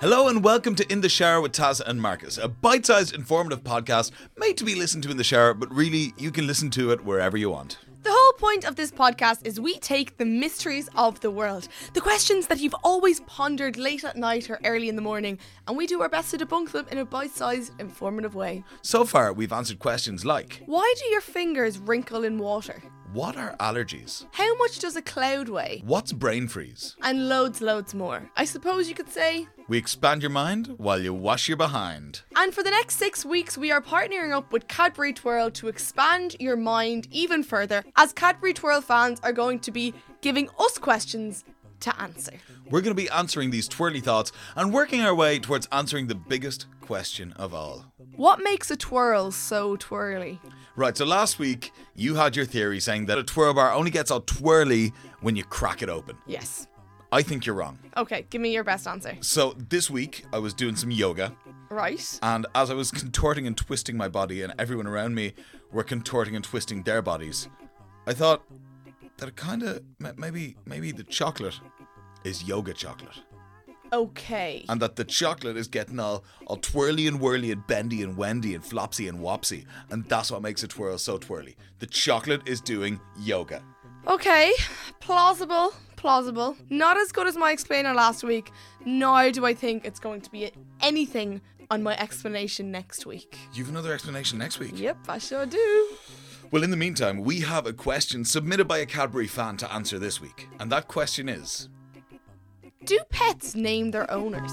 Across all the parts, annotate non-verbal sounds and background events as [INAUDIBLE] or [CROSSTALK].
Hello and welcome to In the Shower with Taz and Marcus, a bite sized informative podcast made to be listened to in the shower, but really you can listen to it wherever you want. The whole point of this podcast is we take the mysteries of the world, the questions that you've always pondered late at night or early in the morning, and we do our best to debunk them in a bite sized, informative way. So far, we've answered questions like Why do your fingers wrinkle in water? What are allergies? How much does a cloud weigh? What's brain freeze? And loads, loads more. I suppose you could say. We expand your mind while you wash your behind. And for the next six weeks, we are partnering up with Cadbury Twirl to expand your mind even further, as Cadbury Twirl fans are going to be giving us questions to answer. We're going to be answering these twirly thoughts and working our way towards answering the biggest question of all. What makes a twirl so twirly? Right, so last week you had your theory saying that a twirl bar only gets all twirly when you crack it open. Yes. I think you're wrong. Okay, give me your best answer. So this week I was doing some yoga, Right. and as I was [LAUGHS] contorting and twisting my body, and everyone around me were contorting and twisting their bodies, I thought that it kind of maybe maybe the chocolate is yoga chocolate, Okay. and that the chocolate is getting all all twirly and whirly and bendy and wendy and flopsy and wopsy, and that's what makes it twirl so twirly. The chocolate is doing yoga. Okay. Plausible. Plausible. Not as good as my explainer last week. Nor do I think it's going to be anything on my explanation next week. You've another explanation next week. Yep, I sure do. Well, in the meantime, we have a question submitted by a Cadbury fan to answer this week, and that question is. Do pets name their owners?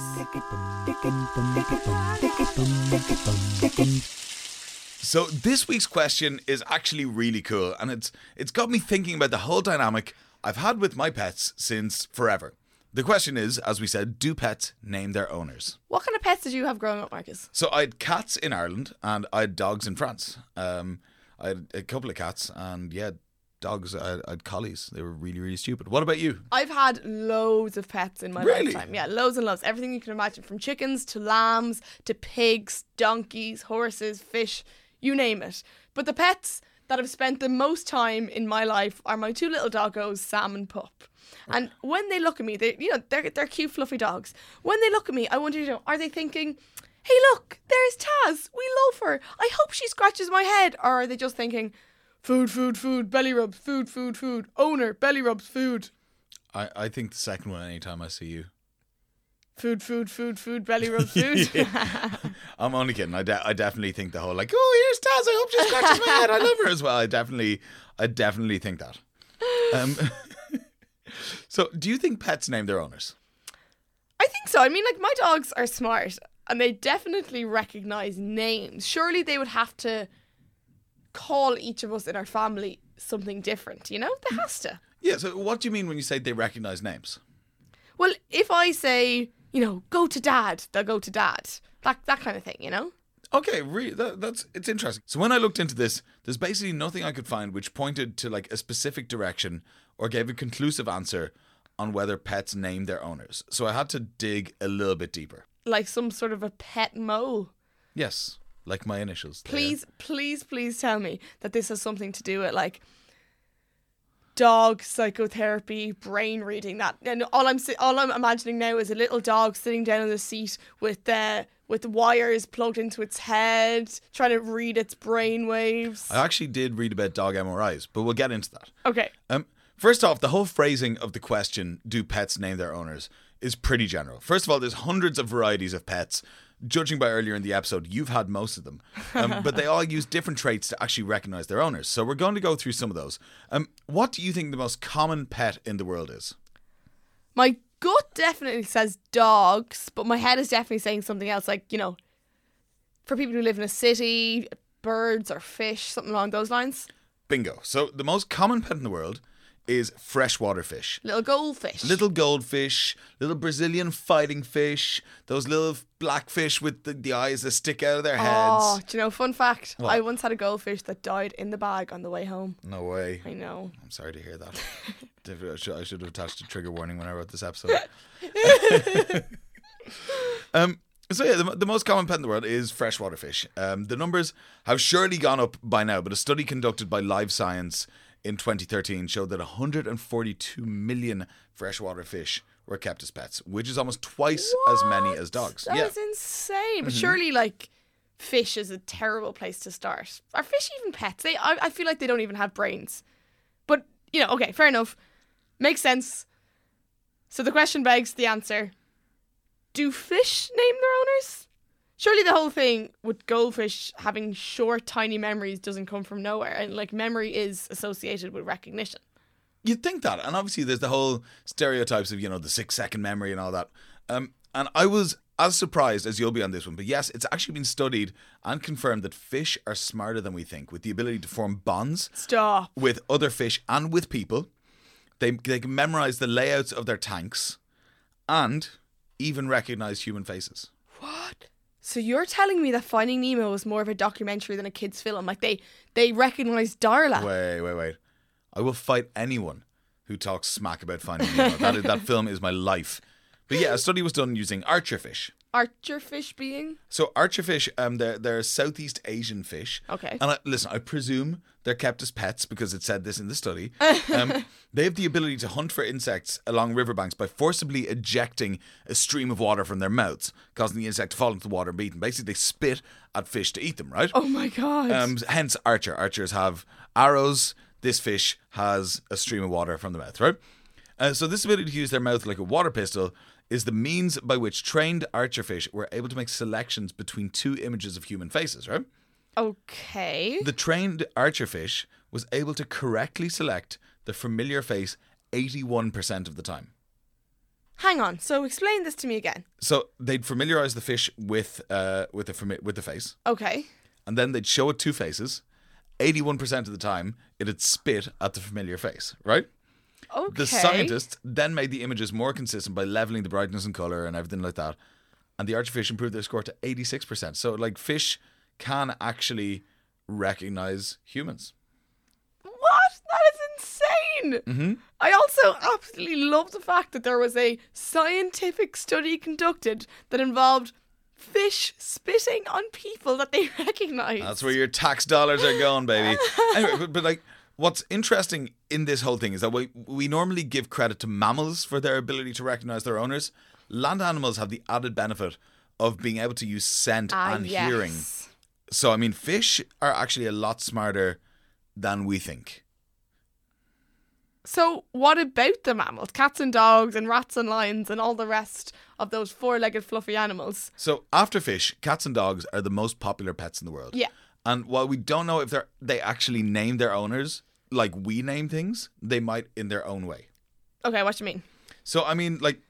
So this week's question is actually really cool, and it's it's got me thinking about the whole dynamic I've had with my pets since forever. The question is, as we said, do pets name their owners? What kind of pets did you have growing up, Marcus? So I had cats in Ireland and I had dogs in France. Um, I had a couple of cats and yeah, dogs. I had collies. They were really really stupid. What about you? I've had loads of pets in my Really? lifetime. Yeah, loads and loads. Everything you can imagine from chickens to lambs to pigs, donkeys, horses, fish, you name it. But the pets that I've spent the most time in my life are my two little doggos, Sam and Pup. And when they look at me, they you know, they're they're cute fluffy dogs. When they look at me, I wonder, you know, are they thinking, Hey look, there's Taz, we love her. I hope she scratches my head or are they just thinking Food, food, food, belly rubs, food, food, food, owner, belly rubs, food. I, I think the second one. Anytime I see you, Food, food, food, food, belly [LAUGHS] rubs, food. [LAUGHS] I'm only kidding. I, de- I definitely think the whole like, oh, here's Taz. I hope she scratches my head. I love her as well. I definitely, I definitely think that. Um, [LAUGHS] so, do you think pets name their owners? I think so. I mean, like, my dogs are smart and they definitely recognize names. Surely they would have to call each of us in our family something different, you know? They has to. Yeah. So, what do you mean when you say they recognize names? Well, if I say, you know, go to dad, they'll go to dad. That, that kind of thing, you know? Okay, really, that, that's it's interesting. So when I looked into this, there's basically nothing I could find which pointed to like a specific direction or gave a conclusive answer on whether pets name their owners. So I had to dig a little bit deeper. Like some sort of a pet mole. Yes, like my initials. there. Please, please, please tell me that this has something to do with like dog psychotherapy, brain reading. That and all I'm all I'm imagining now is a little dog sitting down on the seat with the with wires plugged into its head, trying to read its brain waves. I actually did read about dog MRIs, but we'll get into that. Okay, Um, first off, the whole phrasing of the question, do pets name their owners, is pretty general. First of all, there's hundreds of varieties of pets. Judging by earlier in the episode, you've had most of them. Um, [LAUGHS] but they all use different traits to actually recognize their owners. So we're going to go through some of those. Um, what do you think the most common pet in the world is? my gut definitely says dogs, but my head is definitely saying something else. Like you know, for people who live in a city, birds or fish, something along those lines. Bingo. So the most common pet in the world is freshwater fish. Little goldfish. Little goldfish, little Brazilian fighting fish, those little black fish with the, the eyes that stick out of their heads. Oh, do you know, fun fact? What? I once had a goldfish that died in the bag on the way home. No way. I know. I'm sorry to hear that. [LAUGHS] I should, have attached a trigger warning when I wrote this episode. [LAUGHS] um, so yeah, the, the most common pet in the world is freshwater fish. Um, the numbers have surely gone up by now, but a study conducted by Live Science in 2013 showed that 142 million freshwater fish were kept as pets, which is almost twice as many as dogs. That yeah. is insane. But mm-hmm. surely, like, fish is a terrible place to start. Are fish even pets? They, I, I feel like they don't even have brains. But you know, okay, fair enough. Makes sense. So the question begs the answer: Do fish name their owners? Surely the whole thing with goldfish having short, tiny memories doesn't come from nowhere, and like memory is associated with recognition. You'd think that, and obviously there's the whole stereotypes of you know the six second memory and all that. Um, and I was as surprised as you'll be on this one, but yes, it's actually been studied and confirmed that fish are smarter than we think, with the ability to form bonds Stop. with other fish and with people. They they can memorize the layouts of their tanks, and even recognize human faces. What? So you're telling me that Finding Nemo was more of a documentary than a kids' film? Like they they recognized Darla. Wait, wait, wait! I will fight anyone who talks smack about Finding Nemo. that is, that film is my life. But yeah, a study was done using archerfish. Archerfish being So archerfish, um, they're they're Southeast Asian fish. Okay. And I, listen, I presume they're kept as pets because it said this in the study. [LAUGHS] Um, they have the ability to hunt for insects along riverbanks by forcibly ejecting a stream of water from their mouths, causing the insect to fall into the water and be eaten. Basically, they spit at fish to eat them, right? Oh my god. Um, hence, archer. Archers have arrows. This fish has a stream of water from the mouth, right? Uh, so this ability to use their mouth like a water pistol is the means by which trained archer fish were able to make selections between two images of human faces, right? Okay. The trained archerfish was able to correctly select the familiar face 81% of the time. Hang on. So explain this to me again. So they'd familiarize the fish with uh, with the fami- with the face, Okay. and then they'd show it two faces. 81% of the time, it'd spit at the familiar face, right? Okay. The scientists then made the images more consistent by leveling the brightness and color and everything like that. And the archerfish improved their score to 86%. So, like, fish can actually recognize humans. What? That is insane. Mm-hmm. I also absolutely love the fact that there was a scientific study conducted that involved fish spitting on people that they [LAUGHS] recognized. That's where your tax dollars are going, baby. [LAUGHS] anyway, but, but like, what's interesting in this whole thing is that we we normally give credit to mammals for their ability to recognize their owners. Land animals have the added benefit of being able to use scent Ah, and yes. hearing. So, I mean, fish are actually a lot smarter than we think. So, what about the mammals? Cats and dogs, and rats and lions, and all the rest of those four legged fluffy animals. So, after fish, cats and dogs are the most popular pets in the world. Yeah. And while we don't know if they're they actually name their owners like we name things, they might in their own way. Okay, what do you mean? So I mean, like,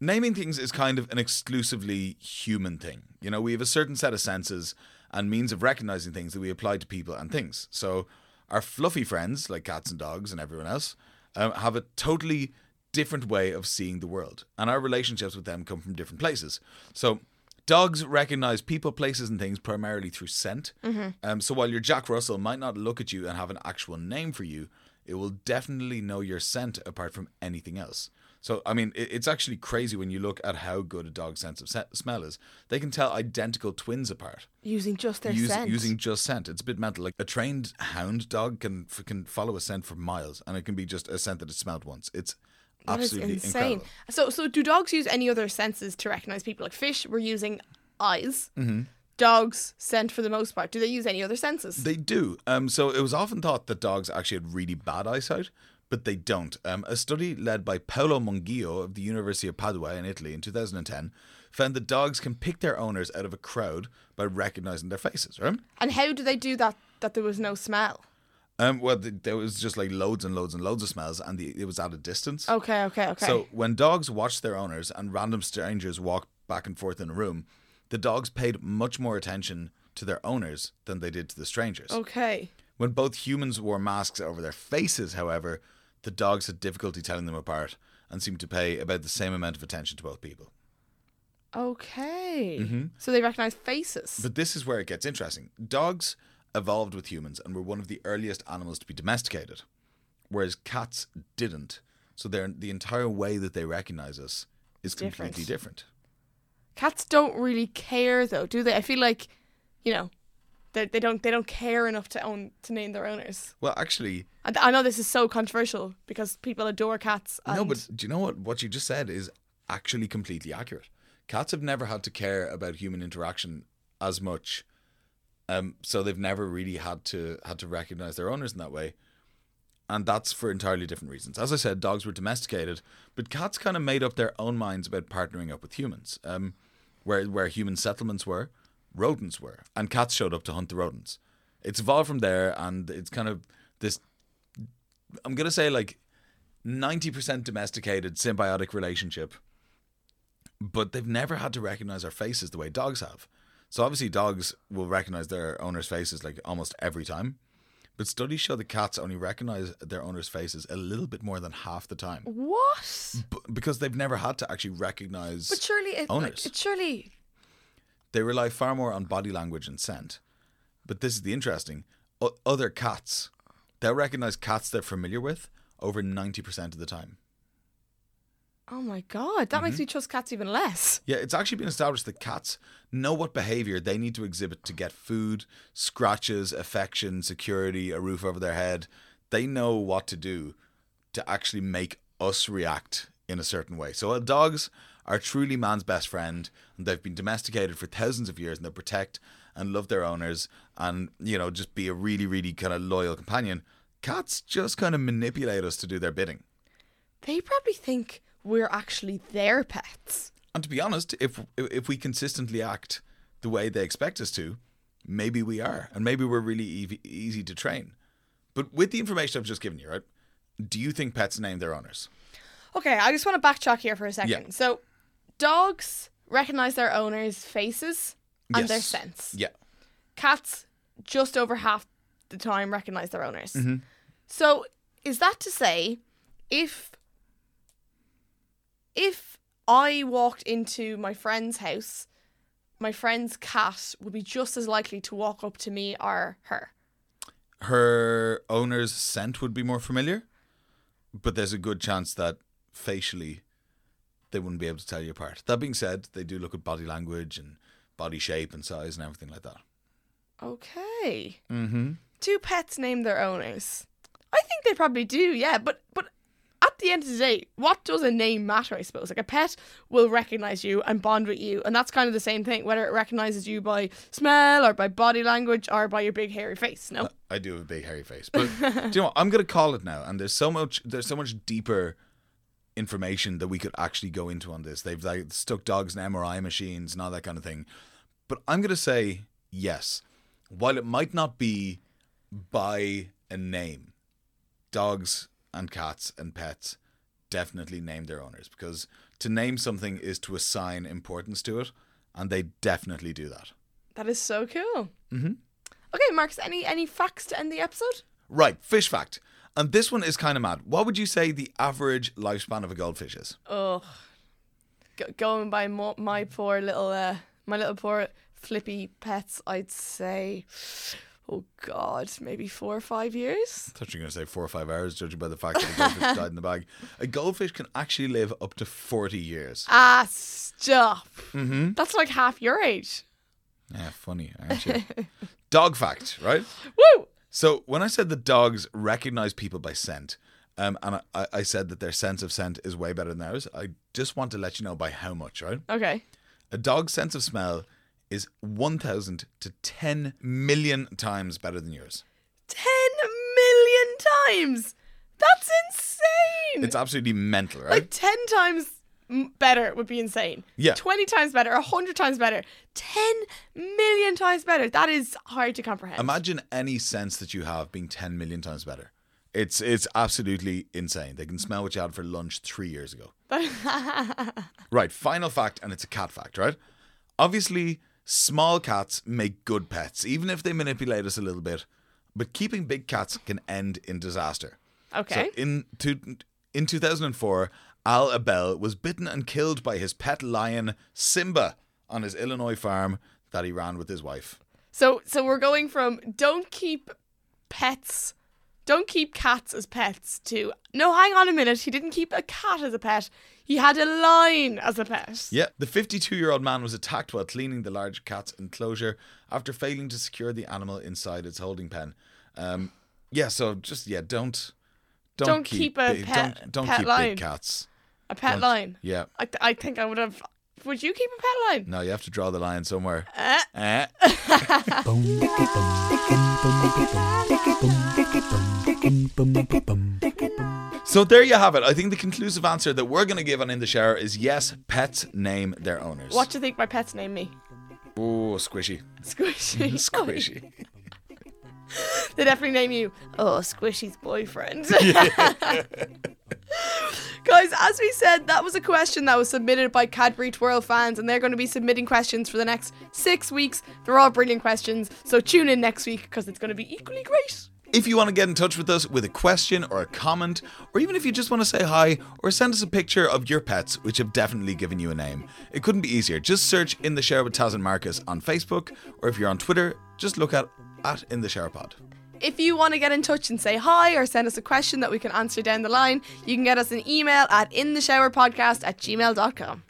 naming things is kind of an exclusively human thing. You know, we have a certain set of senses and means of recognizing things that we apply to people and things. So our fluffy friends, like cats and dogs and everyone else, um, have a totally different way of seeing the world, and our relationships with them come from different places. So. Dogs recognize people, places, and things primarily through scent. Um, so while your Jack Russell might not look at you and have an actual name for you, it will definitely know your scent apart from anything else. So, I mean, it, it's actually crazy when you look at how good a dog's sense of se- smell is. They can tell identical twins apart Using just their use- scent. using just scent. It's a bit mental. Like a trained hound dog can can follow a scent for miles, and it can be just a scent that it smelled once. It's That absolutely insane. incredible. So, so do dogs use any other senses to recognize people? Like fish, we're using eyes. Mm-hmm. Dogs, scent for the most part. Do they use any other senses? They do. Um, so it was often thought that dogs actually had really bad eyesight, but they don't. Um, a study led by Paolo Mongillo of the University of Padua in Italy in 2010 found that dogs can pick their owners out of a crowd by recognizing their faces, right? and how do they do that? That there was no smell. Um, well, th- there was just like loads and loads and loads of smells, and the, it was at a distance. Okay, okay, okay. So when dogs watched their owners and random strangers walked back and forth in a room, the dogs paid much more attention to their owners than they did to the strangers. okay. When both humans wore masks over their faces, however, the dogs had difficulty telling them apart and seemed to pay about the same amount of attention to both people. Okay. So they recognize faces. Mm-hmm. But this is where it gets interesting. Dogs evolved with humans and were one of the earliest animals to be domesticated, whereas cats didn't. So they're, the entire way that they recognize us is Different. completely different. Cats don't really care though, do they? I feel like, you know, They they don't they don't care enough to own to name their owners. Well, actually, And I know this is so controversial because people adore cats. No, but do you know what? What you just said is actually completely accurate. Cats have never had to care about human interaction as much, um, so they've never really had to had to recognize their owners in that way, and that's for entirely different reasons. As I said, dogs were domesticated, but cats kind of made up their own minds about partnering up with humans. Um, where where human settlements were, rodents were, and cats showed up to hunt the rodents. It's evolved from there, and it's kind of this. I'm gonna say like ninety percent domesticated symbiotic relationship, but they've never had to recognize our faces the way dogs have. So obviously, dogs will recognize their owners' faces like almost every time. But studies show that cats only recognize their owners' faces a little bit more than half the time what? b- because they've never had to actually recognize But surely it, like, Owners. it surely they rely far more on body language and scent. But this is the interesting. O- other cats, they'll recognize cats they're familiar with over 90% of the time. Oh my god, that Mm-hmm. makes me trust cats even less. Yeah, it's actually been established that cats know what behavior they need to exhibit to get food, scratches, affection, security, a roof over their head. They know what to do to actually make us react in a certain way. So dogs are truly man's best friend and they've been domesticated for thousands of years and they protect and love their owners and, you know, just be a really, really kind of loyal companion. Cats just kind of manipulate us to do their bidding. They probably think we're actually their pets. And to be honest, if if we consistently act the way they expect us to, maybe we are, and maybe we're really easy, easy to train. But with the information I've just given you, right? Do you think pets name their owners? Okay, I just want to backtrack here for a second. Yeah. So, dogs recognize their owners' faces and their Yes. scents. Yeah. Cats, just over half the time, recognize their owners. Mm-hmm. So, is that to say, if if I walked into my friend's house, my friend's cat would be just as likely to walk up to me or her? Her owner's scent would be more familiar, but there's a good chance that facially they wouldn't be able to tell you apart. That being said, they do look at body language and body shape and size and everything like that. Okay. Mm-hmm. Do pets name their owners? I think they probably do, yeah. But but at the end of the day, what does a name matter? I suppose like a pet will recognize you and bond with you, and that's kind of the same thing. Whether it recognizes you by smell or by body language or by your big hairy face. No. I do have a big hairy face, but [LAUGHS] do you know what? I'm gonna call it now. And there's so much, there's so much deeper information that we could actually go into on this. They've like stuck dogs in MRI machines and all that kind of thing. But I'm gonna say yes, while it might not be by a name, dogs and cats and pets definitely name their owners because to name something is to assign importance to it, and they definitely do that. That is so cool. Mm-hmm. Okay, Marcus. Any any facts to end the episode? Right, fish fact. And this one is kind of mad. What would you say the average lifespan of a goldfish is? Oh, Go- going by mo- my poor little uh, my little poor flippy pets, I'd say. Oh God, maybe four or five years. I thought you were going to say four or five hours, judging by the fact that a goldfish [LAUGHS] died in the bag. A goldfish can actually live up to 40 years. Ah, stop. Mm-hmm. That's like half your age. Yeah, funny, aren't you? [LAUGHS] Dog fact, right? Woo! So when I said that dogs recognize people by scent, um, and I, I said that their sense of scent is way better than ours, I just want to let you know by how much, right? Okay. A dog's sense of smell is 1,000 to 10 million times better than yours. 10 million times! That's insane! It's absolutely mental, right? like 10 times better would be insane. Yeah. 20 times better, 100 times better, 10 million times better. That is hard to comprehend. Imagine any sense that you have being 10 million times better. It's it's absolutely insane. They can smell what you had for lunch three years ago. [LAUGHS] right, final fact, and it's a cat fact, right? Obviously, small cats make good pets, even if they manipulate us a little bit. But keeping big cats can end in disaster. okay. So in two, in 2004, Al Abel was bitten and killed by his pet lion Simba on his Illinois farm that he ran with his wife. So so we're going from don't keep pets Don't keep cats as pets, too. No, hang on a minute. He didn't keep a cat as a pet. He had a lion as a pet. Yeah, the 52 year old man was attacked while cleaning the large cat's enclosure after failing to secure the animal inside its holding pen. Um, yeah, so just yeah, don't don't, Don't keep a big, pet- don't, don't pet keep lion. big cats. A pet Don't- lion. Yeah, I, th- I think I would have. Would you keep a pet line? no, you have to draw the line somewhere. Eh? So there you have it. I think the conclusive answer that we're going to give on in the shower is yes. Pets name their owners. What do you think my pets name me? Oh, squishy, Squishy. [LAUGHS] squishy. [LAUGHS] [LAUGHS] they definitely name you. Oh, Squishy's boyfriend. [LAUGHS] [LAUGHS] Guys, as we said, that was a question that was submitted by Cadbury Twirl fans, and they're going to be submitting questions for the next six weeks. They're all brilliant questions, so tune in next week because it's going to be equally great. If you want to get in touch with us with a question or a comment, or even if you just want to say hi or send us a picture of your pets, which have definitely given you a name, it couldn't be easier. Just search In the Shower with Taz and Marcus on Facebook, or if you're on Twitter, just look at at In the Shower Pod. If you want to get in touch and say hi or send us a question that we can answer down the line, you can get us an email at intheshowerpodcast at gmail.com.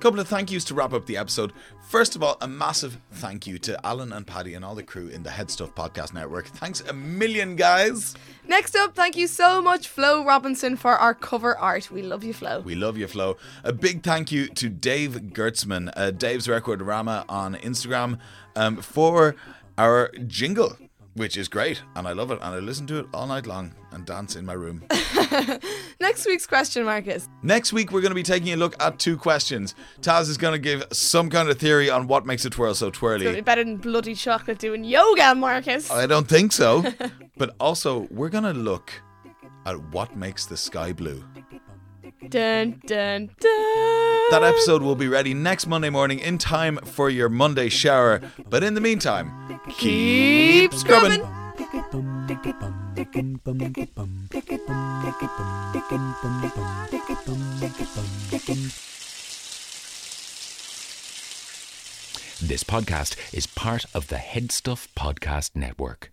Couple of thank yous to wrap up the episode. First of all, a massive thank you to Alan and Paddy and all the crew in the Head Stuff Podcast Network. Thanks a million, guys. Next up, thank you so much, Flo Robinson, for our cover art. We love you, Flo. We love you, Flo. A big thank you to Dave Gertzman, uh, Dave's Record Rama on Instagram, um, for our jingle, which is great. And I love it. And I listen to it all night long and dance in my room. [LAUGHS] Next week's question, Marcus. Next week, we're going to be taking a look at two questions. Taz is going to give some kind of theory on what makes a twirl so It's going to be twirly. better than bloody chocolate doing yoga, Marcus. I don't think so. [LAUGHS] but also, we're going to look at what makes the sky blue. Dun, dun, dun. That episode will be ready next Monday morning in time for your Monday shower. But in the meantime, Keep scrubbing. This podcast is part of the Headstuff Podcast Network.